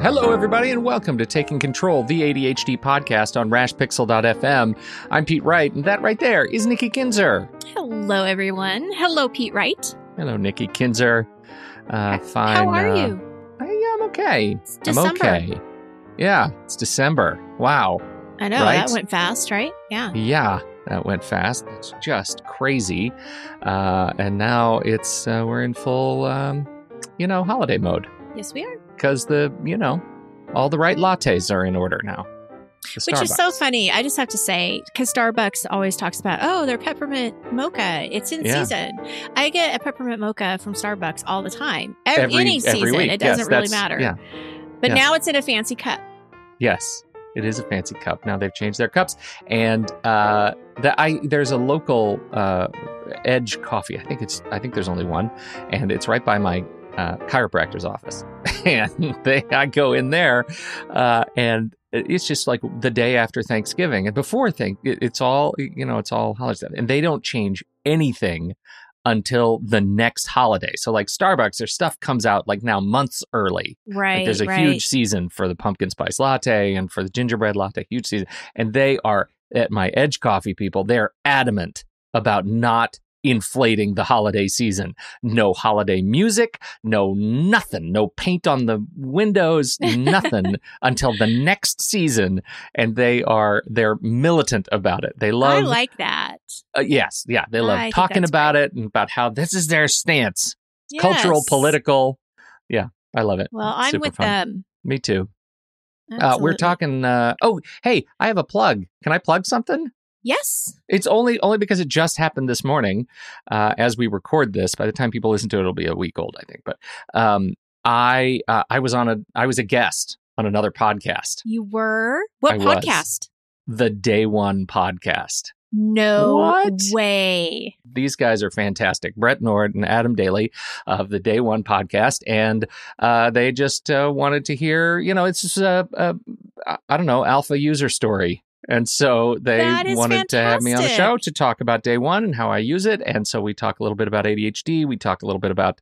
Hello, everybody, and welcome to Taking Control, the ADHD podcast on rashpixel.fm. I'm Pete Wright, and that right there is Nikki Kinzer. Hello, everyone. Hello, Pete Wright. Hello, Nikki Kinzer. Uh, fine. How are uh, you? I, I'm okay. It's I'm December. okay. Yeah, it's December. Wow. I know, right? that went fast, right? Yeah. Yeah, that went fast. It's just crazy. Uh, and now it's uh, we're in full, um, you know, holiday mode Yes, we are. Because the you know all the right lattes are in order now. Which is so funny. I just have to say, because Starbucks always talks about, oh, their peppermint mocha. It's in Yeah. season. I get a peppermint mocha from Starbucks all the time. Every, Every- any every season. week. It doesn't Yes, really matter. yeah. But now it's in a fancy cup. Yes, it is a fancy cup. Now they've changed their cups, and uh, the, I there's a local uh, Edge Coffee. I think it's I think there's only one, and it's right by my uh, chiropractor's office. and they I go in there, uh, and it's just like the day after Thanksgiving, and before it, it's all you know it's all holiday stuff, and they don't change anything until the next holiday. So like Starbucks, their stuff comes out like now months early. Right. Like there's a right. huge season for the pumpkin spice latte and for the gingerbread latte, huge season. And they are at my Edge Coffee people, they're adamant about not inflating the holiday season. No holiday music, no nothing, no paint on the windows, nothing until the next season. And they are they're militant about it. They love I like that. uh, yes, yeah, they love think talking about great. it and about how this is their stance. Cultural, political. Yeah, I love it. Well, I'm Super with fun. them. Me too. Uh, we're talking. Uh, oh, hey, I have a plug. Can I plug something? Yes. It's only only because it just happened this morning, uh, as we record this. By the time people listen to it, it'll be a week old, I think. But um, I uh, I was on a I was a guest on another podcast, You were? What I was. podcast? the Day One podcast. No What? way. These guys are fantastic. Brett Nord and Adam Daly of the Day One podcast, and uh, they just uh, wanted to hear, you know, it's just a, a I don't know alpha user story. And so they wanted to have me on the show to talk about day one and how I use it. And so we talk a little bit about ADHD. We talk a little bit about,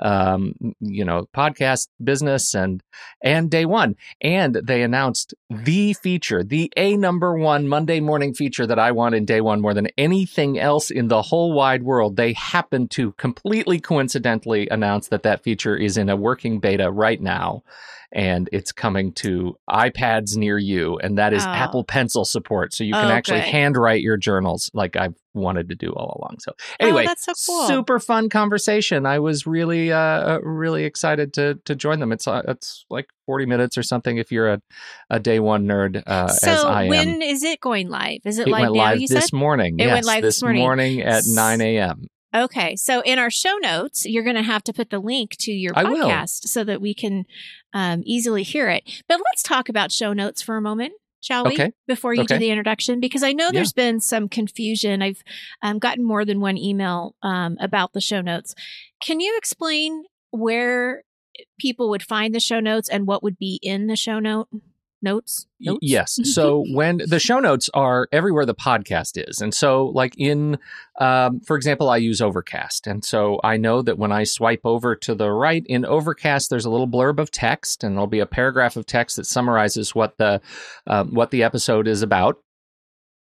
um, you know, podcast business and and day one. And they announced the feature, the a number one Monday morning feature that I want in day one more than anything else in the whole wide world. They happen to completely coincidentally announce that that feature is in a working beta right now. And it's coming to iPads near you, and that is Oh. Apple Pencil support. So you can Oh, actually good. handwrite your journals like I've wanted to do all along. So anyway, oh, that's so cool. super fun conversation. I was really, uh, really excited to to join them. It's uh, it's like forty minutes or something if you're a, a day one nerd, uh, so as I am. when is it going live? Is it, it live now? live you this said. morning. It yes, went live this morning. at nine a.m. Okay, so in our show notes, you're going to have to put the link to your podcast so that we can um, easily hear it. But let's talk about show notes for a moment, shall we? Okay. Before you Okay. do the introduction, because I know Yeah. there's been some confusion. I've um, gotten more than one email um, about the show notes. Can you explain where people would find the show notes and what would be in the show note notes? Notes? Yes. So when the show notes are everywhere the podcast is. And so, like in, um, for example, I use Overcast. And so I know that when I swipe over to the right in Overcast, there's a little blurb of text and there'll be a paragraph of text that summarizes what the, um, what the episode is about.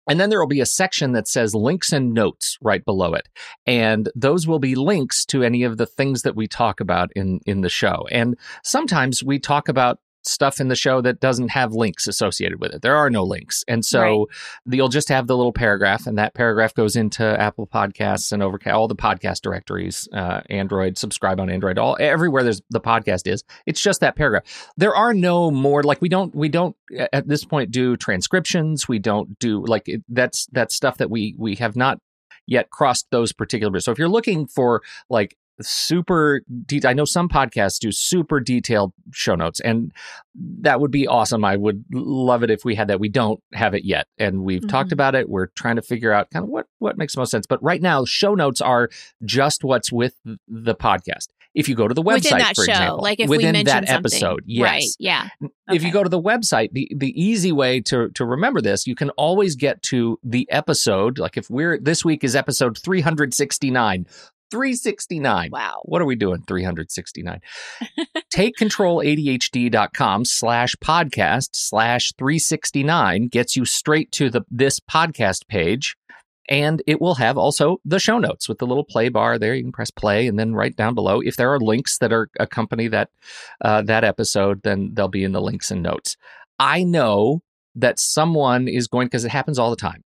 And then there will be a section that says links and notes right below it. And those will be links to any of the things that we talk about in, in the show. And sometimes we talk about stuff in the show that doesn't have links associated with it. There are no links. And so right. you'll just have the little paragraph, and that paragraph goes into Apple Podcasts and Overcast, all the podcast directories, uh, Android, subscribe on Android, all everywhere there's the podcast is. It's just that paragraph. There are no more like we don't we don't at this point do transcriptions. We don't do like it, that's that's stuff that we we have not yet crossed those particular. bridges. So if you're looking for like super de- I know some podcasts do super detailed show notes and that would be awesome. I would love it if we had that. We don't have it yet and we've mm-hmm. talked about it. We're trying to figure out kind of what what makes most sense. But right now show notes are just what's with the podcast. If you go to the website within that for show, example, like if within we that something. episode, yes. Right, yeah. Okay. If you go to the website, the the easy way to to remember this, you can always get to the episode. Like if we're this week is episode 369 369. Wow. What are we doing? 369. TakeControlADHD.com slash podcast slash 369 gets you straight to the this podcast page. And it will have also the show notes with the little play bar there. You can press play, and then right down below, if there are links that are accompany that uh, that episode, then they'll be in the links and notes. I know that someone is going because it happens all the time.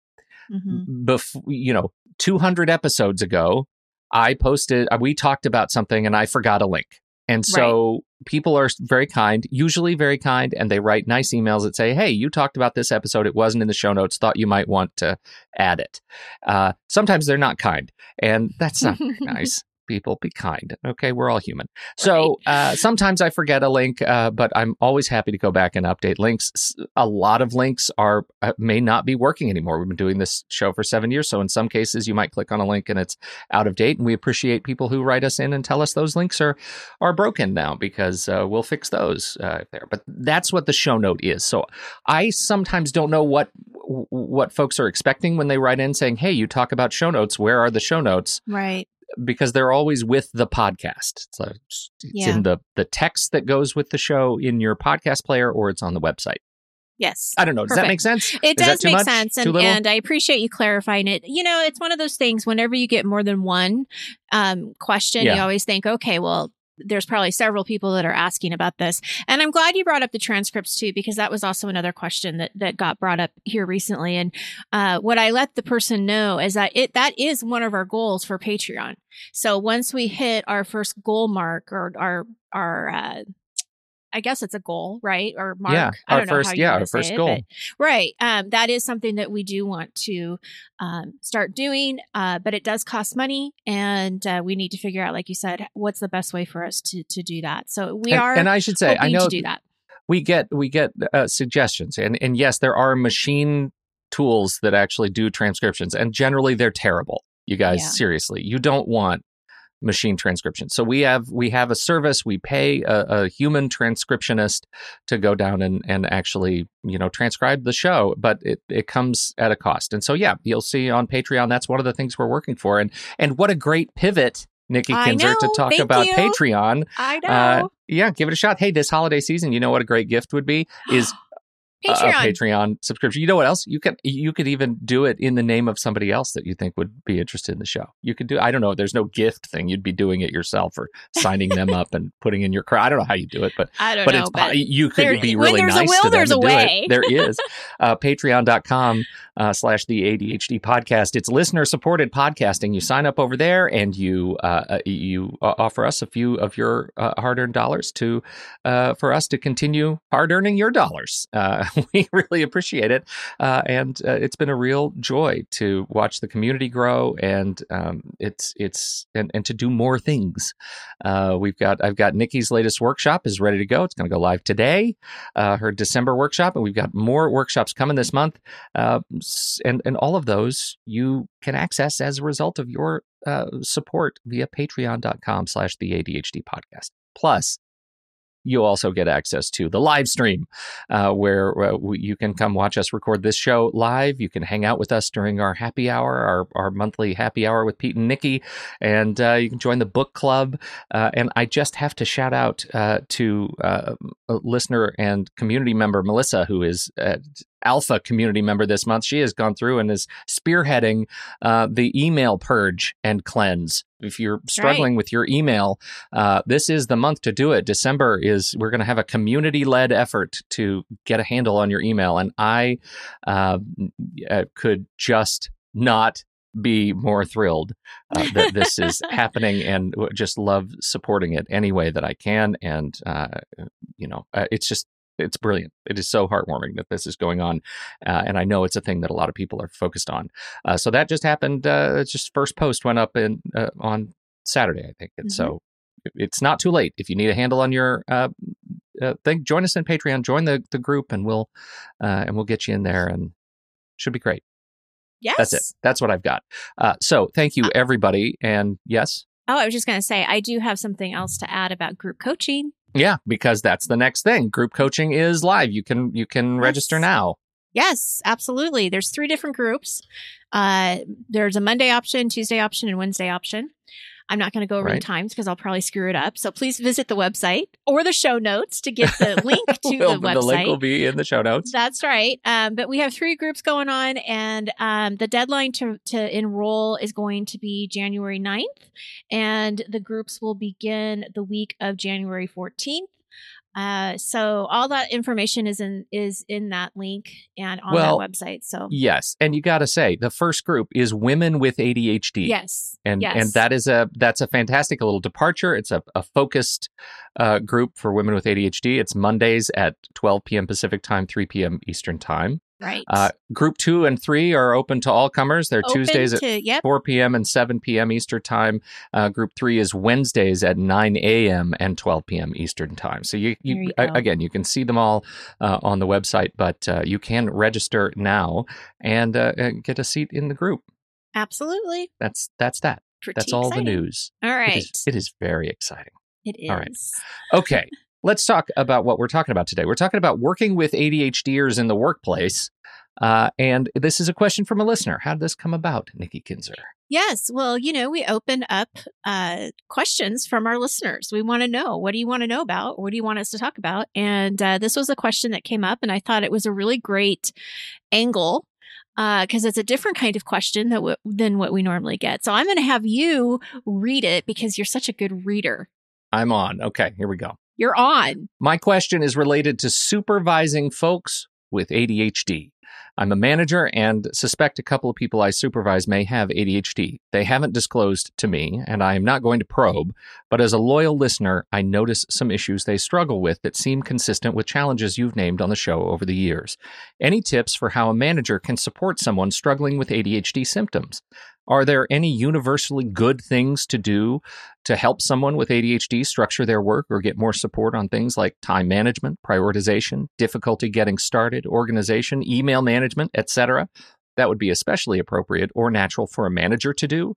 Mm-hmm. Before you know, 200 episodes ago, I posted, uh, we talked about something and I forgot a link. And so right. people are very kind, usually very kind, and they write nice emails that say, Hey, you talked about this episode. It wasn't in the show notes. Thought you might want to add it. Uh, sometimes they're not kind, and that's not nice people. Be kind. Okay. We're all human. So uh, sometimes I forget a link, uh, but I'm always happy to go back and update links. A lot of links are uh, may not be working anymore. We've been doing this show for seven years. So in some cases, you might click on a link and it's out of date. And we appreciate people who write us in and tell us those links are, are broken now because uh, we'll fix those uh, there. But that's what the show note is. So I sometimes don't know what what folks are expecting when they write in saying, "Hey, you talk about show notes. Where are the show notes?" Right because they're always with the podcast. So it's, it's yeah. in the the text that goes with the show in your podcast player, or it's on the website. Yes. I don't know. Does Perfect. that make sense? It Is does make much? sense. And, and I appreciate you clarifying it. You know, it's one of those things whenever you get more than one um, question, yeah. you always think, okay, well, there's probably several people that are asking about this. And I'm glad you brought up the transcripts too, because that was also another question that, that got brought up here recently. And uh, what I let the person know is that it that is one of our goals for Patreon. So once we hit our first goal mark or our our uh, I guess it's a goal, right? Or mark. Yeah, I don't know first, how you yeah, our first it, goal. But, right. Um, that is something that we do want to um, start doing, uh, but it does cost money, and uh, we need to figure out, like you said, what's the best way for us to to do that. So we and, are, and I should say, I know to do that. We get we get uh, suggestions, and and yes, there are machine tools that actually do transcriptions, and generally they're terrible. You guys, yeah. seriously, you don't want machine transcription. So we have we have a service. We pay a, a, human transcriptionist to go down and and actually you know transcribe the show, but it it comes at a cost. And so yeah, you'll see on Patreon. That's one of the things we're working for. And and what a great pivot. Nikki Kinzer to talk Thank about you. Patreon. I uh, know. Uh, yeah, give it a shot. Hey, this holiday season, you know what a great gift would be is Patreon. a Patreon subscription. You know what else? You can you could even do it in the name of somebody else that you think would be interested in the show. You could do I don't know, there's no gift thing. You'd be doing it yourself or signing them up and putting in your I don't know how you do it, but I don't but know, it's but you could there, be really nice a will, to them there's a way. There is. Uh, Patreon.com uh, slash the ADHD podcast. It's listener supported podcasting. You sign up over there and you uh, uh you offer us a few of your uh, hard earned dollars to uh, for us to continue hard earning your dollars. we really appreciate it. Uh, and uh, it's been a real joy to watch the community grow and um, it's, it's, and, and to do more things. Uh, we've got, I've got Nikki's latest workshop is ready to go. It's going to go live today, uh, her December workshop. And we've got more workshops coming this month. Uh, and, and all of those you can access as a result of your uh, support via patreon.com slash the ADHD podcast. Plus, you also get access to the live stream uh, where uh, you can come watch us record this show live. You can hang out with us during our happy hour, our, our monthly happy hour with Pete and Nikki, and uh, you can join the book club. Uh, and I just have to shout out uh, to uh, listener and community member Melissa, who is alpha community member this month. She has gone through and is spearheading uh, the email purge and cleanse. If you're struggling right. with your email, uh, this is the month to do it. December is we're going to have a community led effort to get a handle on your email, and I uh, could just not be more thrilled uh, that this is happening and just love supporting it any way that I can. And, uh, you know, uh, it's just, it's brilliant. It is so heartwarming that this is going on. Uh, and I know it's a thing that a lot of people are focused on. Uh, so that just happened. Uh, just first post went up in, on Saturday, I think. And mm-hmm. so it's not too late. If you need a handle on your thing, join us in Patreon, join the, the group and we'll, and we'll get you in there and should be great. Yes. That's it. That's what I've got. Uh, so thank you, uh, everybody. And yes. Oh, I was just going to say, I do have something else to add about group coaching. Yeah, because that's the next thing. Group coaching is live. You can you can yes. register now. Yes, absolutely. There's three different groups. Uh, there's a Monday option, Tuesday option, and Wednesday option. I'm not going to go over right. the times because I'll probably screw it up. So please visit the website or the show notes to get the link to well, the website. The link will be in the show notes. That's right. Um, but we have three groups going on, and um, the deadline to, to enroll is going to be January 9th, and the groups will begin the week of January 14th. Uh, so all that information is in is in that link and on well, that website. So yes, and you got to say the first group is women with ADHD. Yes, and yes. and that is a that's a fantastic little departure. It's a, a focused uh, group for women with ADHD. It's Mondays at 12 p.m. Pacific time, 3 p.m. Eastern time. Right. Uh, group two and three are open to all comers. They're open Tuesdays to, at yep. 4 p.m. and 7 p.m. Eastern time. Uh, group three is Wednesdays at 9 a.m. and 12 p.m. Eastern time. So you, you, you again, you can see them all uh, on the website, but uh, you can register now and uh, get a seat in the group. Absolutely. That's that's that. Pretty that's all exciting. the news. All right. It is, it is very exciting. It is. All right. Okay. Let's talk about what we're talking about today. We're talking about working with ADHDers in the workplace. Uh, and this is a question from a listener. How did this come about, Nikki Kinzer? Yes. Well, you know, we open up uh, questions from our listeners. We want to know what do you want to know about? What do you want us to talk about? And uh, this was a question that came up, and I thought it was a really great angle because uh, it's a different kind of question that w- than what we normally get. So I'm going to have you read it because you're such a good reader. I'm on. Okay, here we go. You're on. My question is related to supervising folks with ADHD. I'm a manager and suspect a couple of people I supervise may have ADHD. They haven't disclosed to me, and I am not going to probe, but as a loyal listener, I notice some issues they struggle with that seem consistent with challenges you've named on the show over the years. Any tips for how a manager can support someone struggling with ADHD symptoms? Are there any universally good things to do to help someone with ADHD structure their work or get more support on things like time management, prioritization, difficulty getting started, organization, email management, etc.? That would be especially appropriate or natural for a manager to do.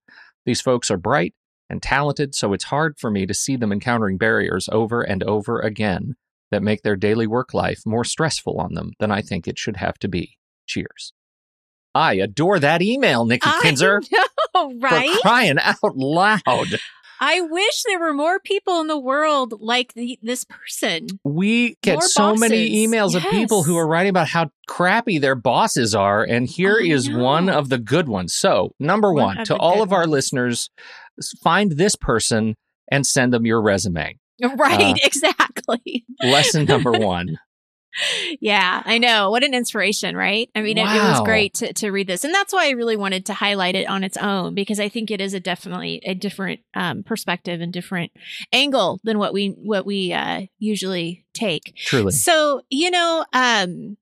These folks are bright and talented, so it's hard for me to see them encountering barriers over and over again that make their daily work life more stressful on them than I think it should have to be. Cheers. I adore that email, Nikki I Kinzer. Know, right? For crying out loud. I wish there were more people in the world like the, this person. We get more so bosses. many emails yes. of people who are writing about how crappy their bosses are. And here I is know. one of the good ones. So, number one, one to all of our listeners, find this person and send them your resume. Right, uh, exactly. lesson number one yeah, I know. What an inspiration, right? I mean, wow. it, it, was great to, to read this. And that's why I really wanted to highlight it on its own because I think it is a definitely a different um, perspective and different angle than what we, what we uh, usually take. Truly. So, you know, um,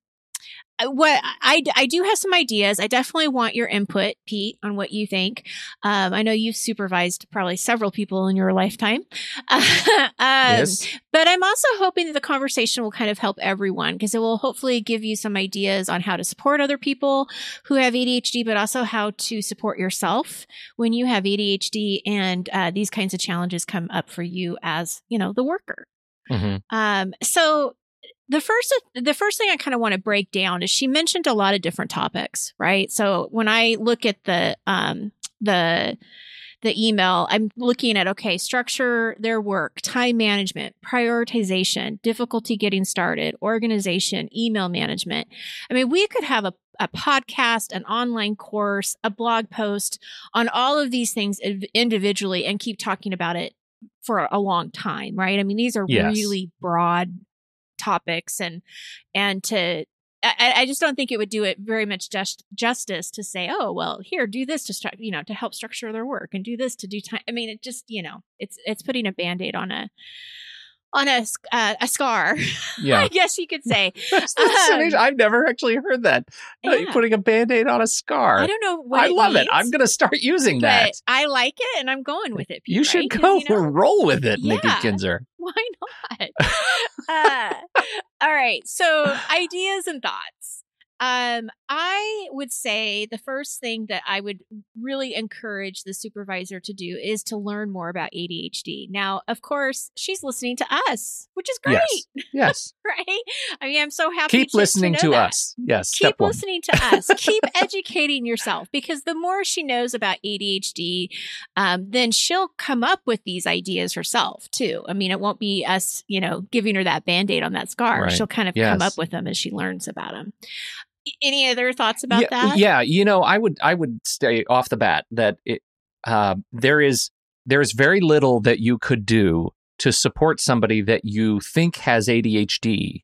what I, I do have some ideas. I definitely want your input, Pete, on what you think. Um, I know you've supervised probably several people in your lifetime. um, yes. But I'm also hoping that the conversation will kind of help everyone because it will hopefully give you some ideas on how to support other people who have ADHD, but also how to support yourself when you have ADHD and uh, these kinds of challenges come up for you as, you know, the worker. Mm-hmm. Um, so the first the first thing I kind of want to break down is she mentioned a lot of different topics, right? So when I look at the um the the email, I'm looking at, okay, structure their work, time management, prioritization, difficulty getting started, organization, email management. I mean, we could have a, a podcast, an online course, a blog post on all of these things individually and keep talking about it for a long time, right? I mean, these are yes. really broad topics and and to I, I, just don't think it would do it very much just, justice to say, oh well, here do this to you know to help structure their work and do this to do time. I mean, it just you know it's it's putting a band aid on a on a uh, a scar. Yeah, I guess you could say. um, I've never actually heard that. Uh, putting a band-aid on a scar. I don't know what I love means, it. I'm going to start using that. I like it, and I'm going with it. Pete, you should right? go you know, roll with it, yeah. Nikki Kinzer. Why not? uh, all right. So, ideas and thoughts. Um, I would say the first thing that I would really encourage the supervisor to do is to learn more about ADHD. Now, of course, she's listening to us, which is great. Yes. yes. right? I mean, I'm so happy. Keep listening to, to us. Yes. Keep listening to us. Keep educating yourself because the more she knows about ADHD, um, then she'll come up with these ideas herself too. I mean, it won't be us, you know, giving her that band aid on that scar. Right. She'll kind of yes. come up with them as she learns about them any other thoughts about yeah, that? Yeah, you know, I would I would stay off the bat that it uh, there is there is very little that you could do to support somebody that you think has ADHD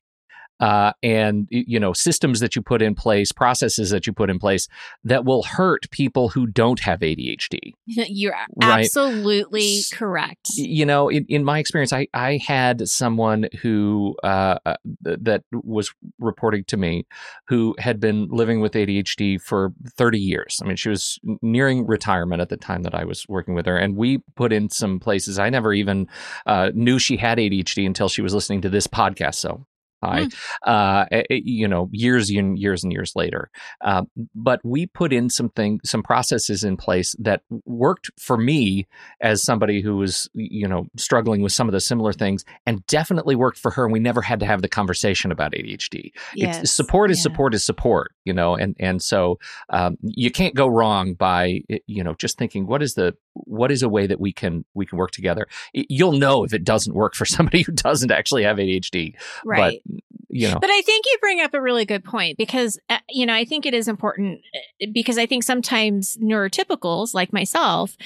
uh, and you know systems that you put in place, processes that you put in place that will hurt people who don't have ADHD. You're right? absolutely correct. You know, in, in my experience, I I had someone who uh, uh that was reporting to me who had been living with ADHD for 30 years. I mean, she was nearing retirement at the time that I was working with her, and we put in some places. I never even uh, knew she had ADHD until she was listening to this podcast. So high, mm. uh, you know, years and years and years later. Uh, but we put in some thing, some processes in place that worked for me as somebody who was, you know, struggling with some of the similar things, and definitely worked for her. And we never had to have the conversation about ADHD. Yes. It's, support is yeah. support is support, you know, and and so um, you can't go wrong by you know just thinking what is the what is a way that we can we can work together. You'll know if it doesn't work for somebody who doesn't actually have ADHD, right? But, you know, but I think you bring up a really good point because uh, you know I think it is important uh, because I think sometimes neurotypicals like myself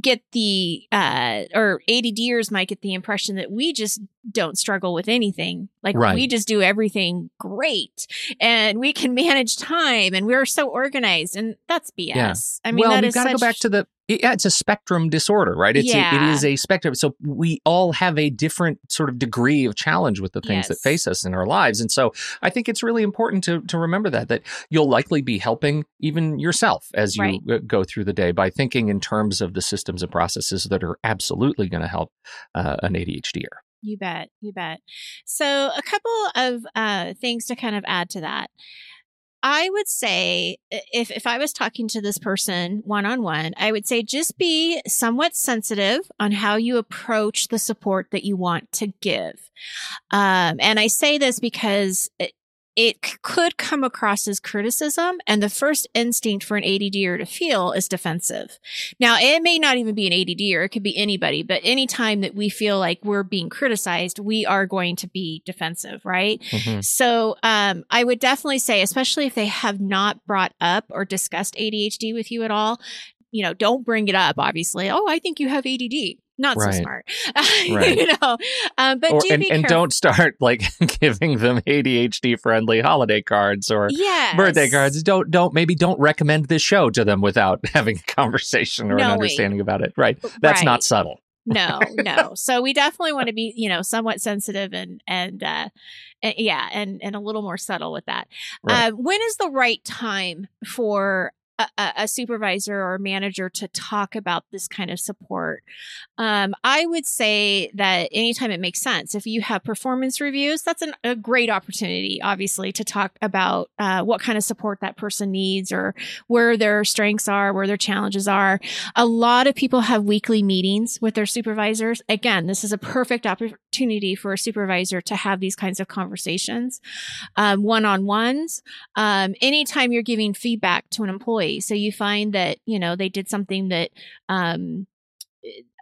get the uh or ADDers might get the impression that we just don't struggle with anything. Like right. we just do everything great and we can manage time and we're so organized and that's BS. Yeah. I mean, well, we've got to such... go back to the yeah, it's a spectrum disorder, right? It's yeah. a, it is a spectrum. So we all have a different sort of degree of challenge with the things yes. that face us in our lives. And so I think it's really important to to remember that that you'll likely be helping even yourself as you right. go through the day by thinking in terms of the systems and processes that are absolutely going to help uh, an ADHDer. You bet. You bet. So, a couple of uh, things to kind of add to that. I would say if if I was talking to this person one on one, I would say just be somewhat sensitive on how you approach the support that you want to give. Um, and I say this because it could come across as criticism and the first instinct for an ADDer to feel is defensive. Now, it may not even be an ADDer, it could be anybody, but anytime that we feel like we're being criticized, we are going to be defensive, right? Mm-hmm. So, um, I would definitely say, especially if they have not brought up or discussed ADHD with you at all, you know, don't bring it up, obviously. Oh, I think you have ADD not right. so smart. Right. you know, um, but or, do and, and don't start like giving them ADHD friendly holiday cards or yes. birthday cards. Don't don't maybe don't recommend this show to them without having a conversation or Knowing. an understanding about it. Right. That's right. not subtle. no, no. So we definitely want to be, you know, somewhat sensitive and and, uh, and yeah, and and a little more subtle with that. Right. Uh, when is the right time for a, a, supervisor or manager to talk about this kind of support. Um, I would say that anytime it makes sense, if you have performance reviews, that's an, a great opportunity, obviously, to talk about uh, what kind of support that person needs or where their strengths are, where their challenges are. A lot of people have weekly meetings with their supervisors. Again, this is a perfect opportunity for a supervisor to have these kinds of conversations, um, one-on-ones. Um, anytime you're giving feedback to an employee, so you find that you know they did something that um,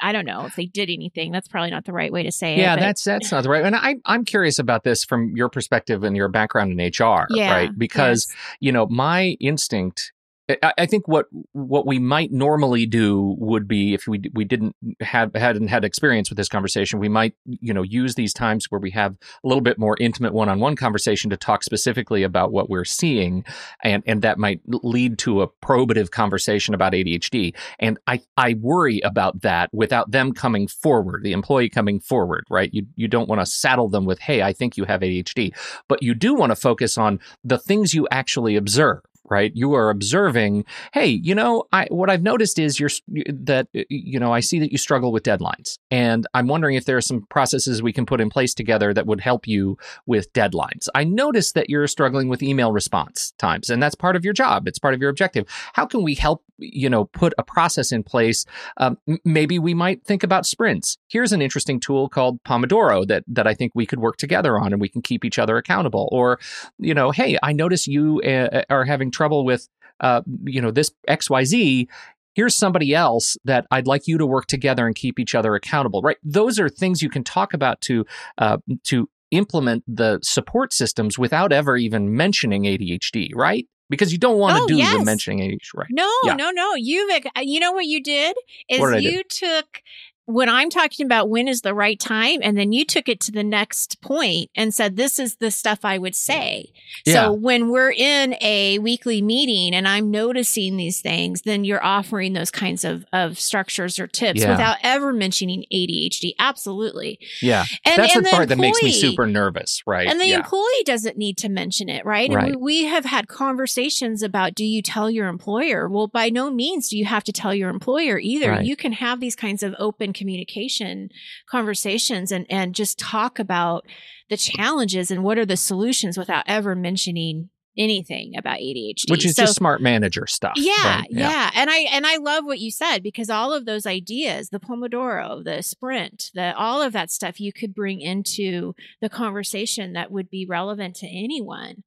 I don't know if they did anything. That's probably not the right way to say yeah, it. Yeah, that's that's not the right. And I I'm curious about this from your perspective and your background in HR, Yeah, right? Because yes. you know my instinct. I, think what what we might normally do would be if we we didn't have hadn't had experience with this conversation, we might you know use these times where we have a little bit more intimate one on one conversation to talk specifically about what we're seeing, and and that might lead to a probative conversation about ADHD. And I I worry about that without them coming forward, the employee coming forward, right? You you don't want to saddle them with, hey, I think you have ADHD, but you do want to focus on the things you actually observe right? You are observing hey you know i what i've noticed is you're that you know i see that you struggle with deadlines and i'm wondering if there are some processes we can put in place together that would help you with deadlines. I noticed that you're struggling with email response times and that's part of your job. It's part of your objective. How can we help you know put a process in place? Um, maybe we might think about sprints. Here's an interesting tool called pomodoro that that i think we could work together on and we can keep each other accountable. Or you know hey i notice you uh, are having trouble with uh, you know this xyz here's somebody else that i'd like you to work together and keep each other accountable right those are things you can talk about to uh, to implement the support systems without ever even mentioning adhd right because you don't want to Oh, do yes. the mentioning ADHD, right? No, Yeah. no, no. You've, you know what you did is did you took when I'm talking about when is the right time, and then you took it to the next point and said, this is the stuff I would say. Yeah. So when we're in a weekly meeting and I'm noticing these things, then you're offering those kinds of, of structures or tips Yeah. without ever mentioning ADHD. Absolutely. Yeah, And, that's and the part that makes me super nervous, right? and the yeah. employee doesn't need to mention it, right? And Right. we, we have had conversations about do you tell your employer? Well, by no means do you have to tell your employer either. Right. You can have these kinds of open communication conversations and, and just talk about the challenges and what are the solutions without ever mentioning anything about ADHD. which is So- just smart manager stuff. yeah, right? yeah, and I and I love what you said because all of those ideas, the Pomodoro, the sprint, the all of that stuff you could bring into the conversation that would be relevant to anyone.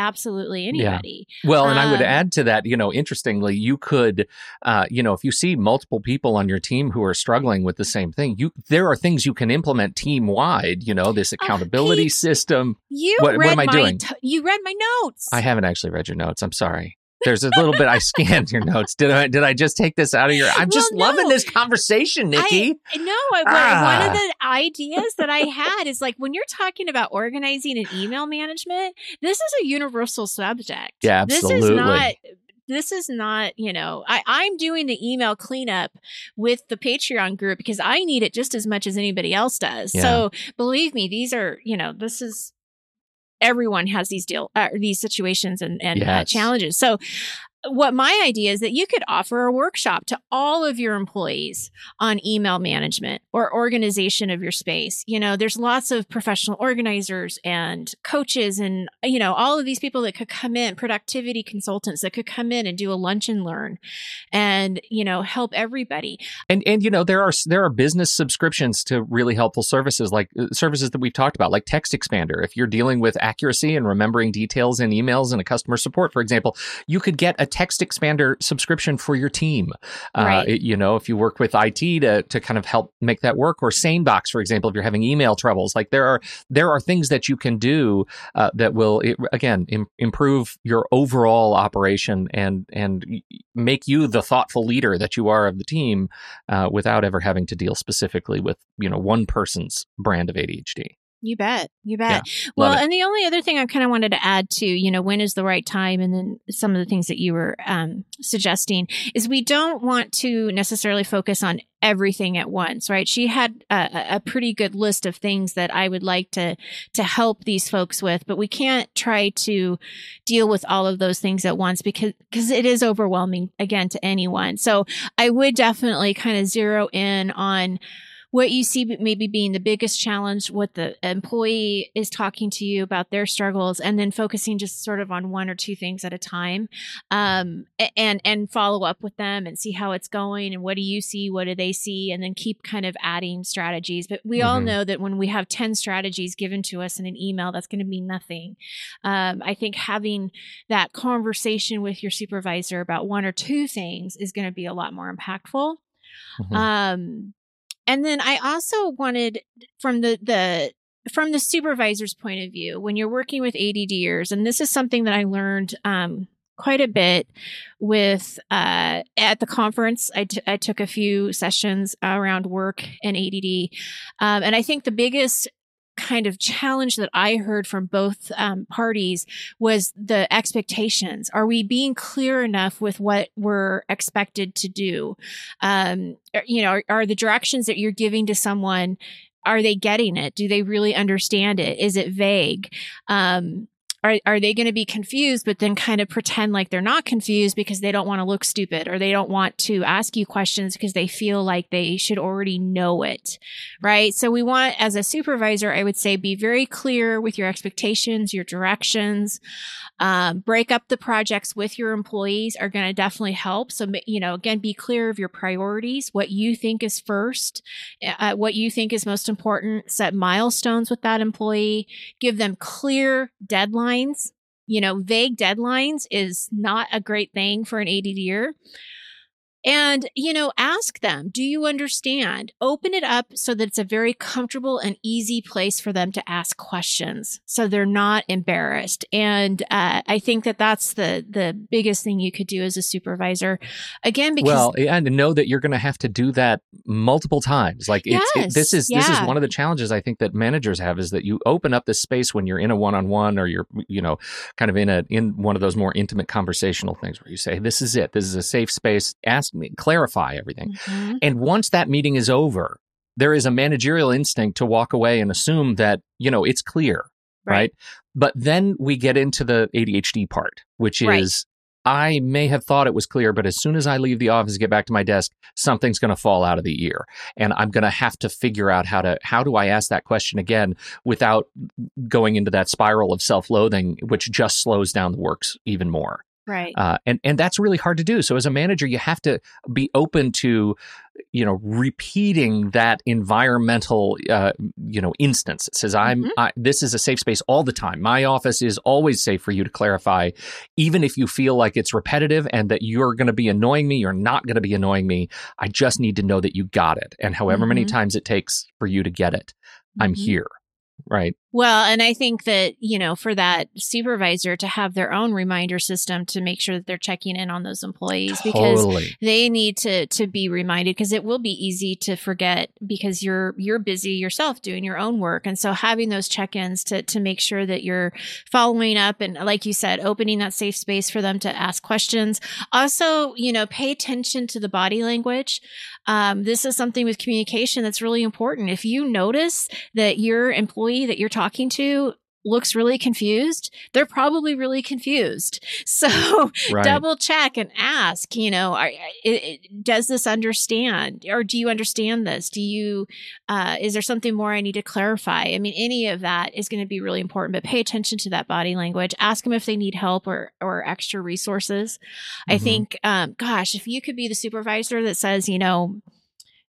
Absolutely anybody. Well, and I would Um, add to that, you know, interestingly, you could, uh, you know, if you see multiple people on your team who are struggling with the same thing, you there are things you can implement team wide. You know, this accountability Oh, Pete. system. You What- what read am I my doing? t- you read my notes. I haven't actually read your notes. I'm sorry. There's a little bit I scanned your notes. Did I did I just take this out of your I'm just Well, loving this conversation, Nikki. No, I, Ah. one of the ideas that I had is like when you're talking about organizing and email management, this is a universal subject. Yeah, absolutely. This is not. This is not, you know, I, I'm doing the email cleanup with the Patreon group because I need it just as much as anybody else does. Yeah. So believe me, these are, you know, this is everyone has these deal uh, these situations and, and uh, challenges. So what my idea is that you could offer a workshop to all of your employees on email management or organization of your space. You know, there's lots of professional organizers and coaches and, you know, all of these people that could come in, productivity consultants that could come in and do a lunch and learn and, you know, help everybody. And and you know there are there are business subscriptions to really helpful services like uh, services that we've talked about like Text Expander. If you're dealing with accuracy and remembering details in emails and a customer support, for example, you could get a Text Expander subscription for your team. Uh, Right. it- you know, if you work with IT to to kind of help make that work, or SaneBox, for example, if you're having email troubles, like there are there are things that you can do uh, that will it, again Im- improve your overall operation and and make you the thoughtful leader that you are of the team uh, without ever having to deal specifically with you know one person's brand of ADHD. You bet. You bet. Love well, and the only other thing I kind of wanted to add to, you know, when is the right time? And then some of the things that you were um, suggesting is we don't want to necessarily focus on everything at once, right? She had a, a pretty good list of things that I would like to, to help these folks with, but we can't try to deal with all of those things at once because, because it is overwhelming again to anyone. So I would definitely kind of zero in on what you see maybe being the biggest challenge, what the employee is talking to you about their struggles, and then focusing just sort of on one or two things at a time, um, and and follow up with them and see how it's going and what do you see, what do they see, and then keep kind of adding strategies. But we mm-hmm. all know that when we have ten strategies given to us in an email, that's going to mean nothing. Um, I think having that conversation with your supervisor about one or two things is going to be a lot more impactful. Mm-hmm. Um, and then I also wanted from the the from the supervisor's point of view, when you're working with ADDers, and this is something that I learned um, quite a bit with uh, at the conference. I, t- I took a few sessions around work and ADD, um, and I think the biggest kind of challenge that I heard from both um, parties was the expectations. Are we being clear enough with what we're expected to do? Um, you know, are, are the directions that you're giving to someone are they getting it? Do they really understand it? Is it vague? Um, are, are they going to be confused, but then kind of pretend like they're not confused because they don't want to look stupid or they don't want to ask you questions because they feel like they should already know it. Right. So we want, as a supervisor, I would say be very clear with your expectations, your directions. Um, break up the projects with your employees are going to definitely help. So, you know, again, be clear of your priorities, what you think is first, uh, what you think is most important, set milestones with that employee, give them clear deadlines. You know, vague deadlines is not a great thing for an ADDer. And, you know, ask them, do you understand? Open it up so that it's a very comfortable and easy place for them to ask questions so they're not embarrassed. And uh, I think that that's the, the biggest thing you could do as a supervisor. Again, because. Well, and know that you're going to have to do that multiple times. Like, it's, yes, it, this is yeah. this is one of the challenges I think that managers have is that you open up this space when you're in a one on one or you're, you know, kind of in a, in one of those more intimate conversational things where you say, this is it. This is a safe space. Ask clarify everything. Mm-hmm. And once that meeting is over, there is a managerial instinct to walk away and assume that, you know, it's clear. Right. right? But then we get into the ADHD part, which right. is I may have thought it was clear, but as soon as I leave the office and get back to my desk, something's going to fall out of the ear. And I'm going to have to figure out how to, how do I ask that question again without going into that spiral of self loathing, which just slows down the works even more. Right. Uh, and and that's really hard to do. So as a manager, you have to be open to, you know, repeating that environmental, uh, you know, instance. It says, "I'm mm-hmm. I, this is a safe space all the time. My office is always safe for you to clarify, even if you feel like it's repetitive and that you're going to be annoying me. You're not going to be annoying me. I just need to know that you got it. And however mm-hmm. many times it takes for you to get it, mm-hmm. I'm here." Right. Well, and I think that, you know, for that supervisor to have their own reminder system to make sure that they're checking in on those employees totally. because they need to to be reminded because it will be easy to forget because you're you're busy yourself doing your own work. And so having those check-ins to to make sure that you're following up and like you said, opening that safe space for them to ask questions. Also, you know, pay attention to the body language. Um, this is something with communication that's really important. If you notice that your employee that you're talking to looks really confused, they're probably really confused. So right. double check and ask, you know, are, it, it, does this understand or do you understand this? Do you, uh, is there something more I need to clarify? I mean, any of that is going to be really important, but pay attention to that body language. Ask them if they need help or, or extra resources. Mm-hmm. I think, um, gosh, if you could be the supervisor that says, you know,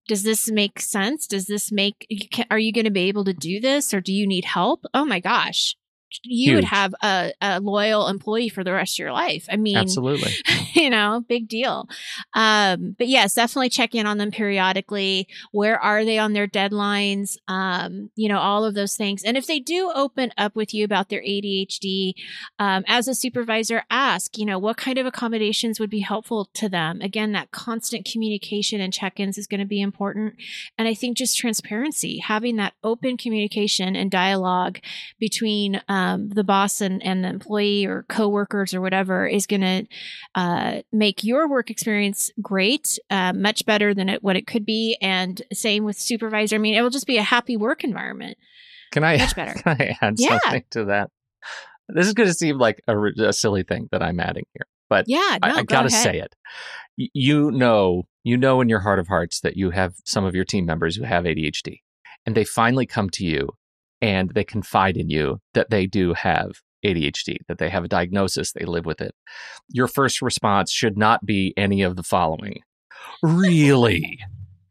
does this make sense? Does this make, are you going to be able to do this or do you need help? Oh my gosh you Huge. would have a, a, loyal employee for the rest of your life. I mean, absolutely, you know, big deal. Um, but yes, definitely check in on them periodically. Where are they on their deadlines? Um, you know, all of those things. And if they do open up with you about their ADHD, um, as a supervisor, ask, you know, what kind of accommodations would be helpful to them? Again, that constant communication and check ins is going to be important. And I think just transparency, having that open communication and dialogue between, um, um, the boss and, and the employee or coworkers or whatever is going to uh, make your work experience great, uh, much better than it, what it could be. And same with supervisor. I mean, it will just be a happy work environment. Can I much better? Can I add yeah. something to that? This is going to seem like a, a silly thing that I'm adding here, but yeah, no, I, I go gotta ahead. say it. You know, you know in your heart of hearts that you have some of your team members who have ADHD, and they finally come to you and they confide in you that they do have ADHD, that they have a diagnosis, they live with it. Your first response should not be any of the following: "Really?"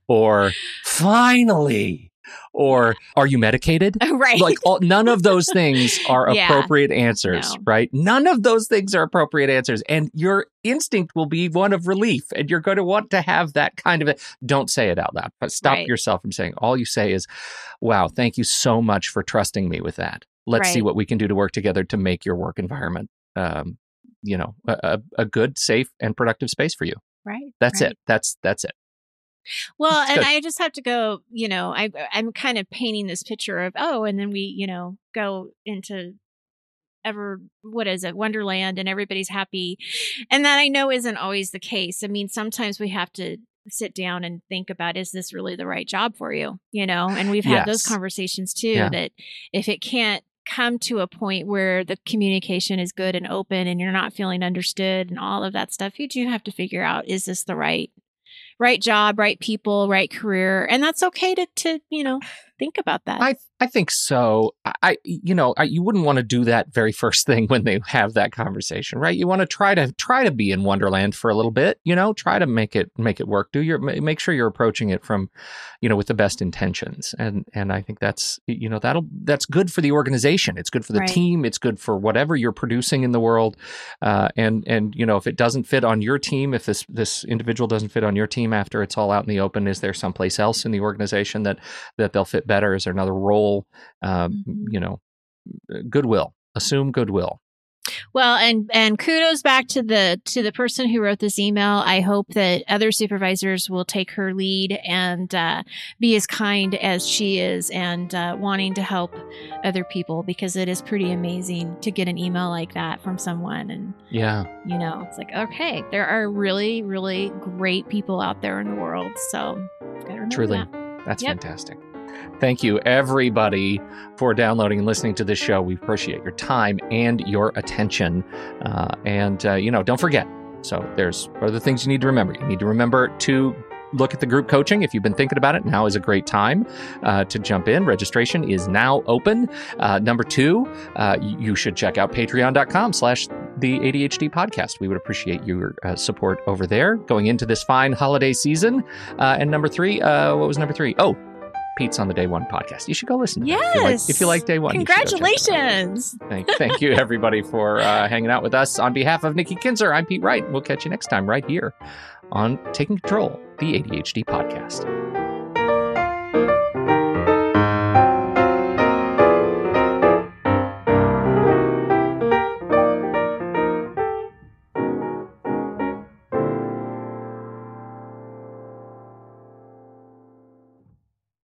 or "Finally," or "Are you medicated?" right. like all, none of those things are Yeah. appropriate answers No. right none of those things are appropriate answers and your instinct will be one of relief and you're going to want to have that kind of a don't say it out loud but stop Right. yourself from saying all you say is wow thank you so much for trusting me with that let's see what we can do to work together to make your work environment um, you know a, a a good safe and productive space for you right. that's right. it that's that's it Well, and good. I just have to go, you know, I I'm kind of painting this picture of oh, and then we, you know, go into ever what is it, Wonderland and everybody's happy. And that I know isn't always the case. I mean, sometimes we have to sit down and think about is this really the right job for you, you know? And we've had those conversations too Yeah. that if it can't come to a point where the communication is good and open and you're not feeling understood and all of that stuff, you do have to figure out is this the right right job, right people, right career, and that's okay to to you know think about that. I I think so. I- you know I, you wouldn't want to do that very first thing when they have that conversation, right? You want to try to try to be in Wonderland for a little bit, you know, try to make it make it work. Do your make sure you're approaching it from, you know, with the best intentions, and and I think that's you know that'll that's good for the organization. It's good for the Right. team. It's good for whatever you're producing in the world, uh, and and you know if it doesn't fit on your team, if this this individual doesn't fit on your team after it's all out in the open, is there someplace else in the organization that that they'll fit better? Is there another role? Um, Mhm. You know, goodwill. Assume goodwill. Well, and and kudos back to the to the person who wrote this email. I hope that other supervisors will take her lead and uh, be as kind as she is, and uh, wanting to help other people because it is pretty amazing to get an email like that from someone and Yeah. you know it's like okay there are really really great people out there in the world so gotta remember Truly. that. That's Yep. fantastic. Thank you, everybody, for downloading and listening to this show. We appreciate your time and your attention. Uh, and, uh, you know, don't forget. So, there's other things you need to remember. You need to remember to look at the group coaching. If you've been thinking about it, now is a great time uh, to jump in. Registration is now open. Uh, number two, uh, you should check out patreon.com slash the ADHD podcast. We would appreciate your uh, support over there going into this fine holiday season. Uh, and number three, uh, what was number three? Oh, Pete's on the Day One podcast. You should go listen. to that. If you like, if you like Day One, you should go check it out. congratulations Thank, thank you, everybody, for uh, hanging out with us. On behalf of Nikki Kinzer, I'm Pete Wright. We'll catch you next time right here on Taking Control, the ADHD podcast.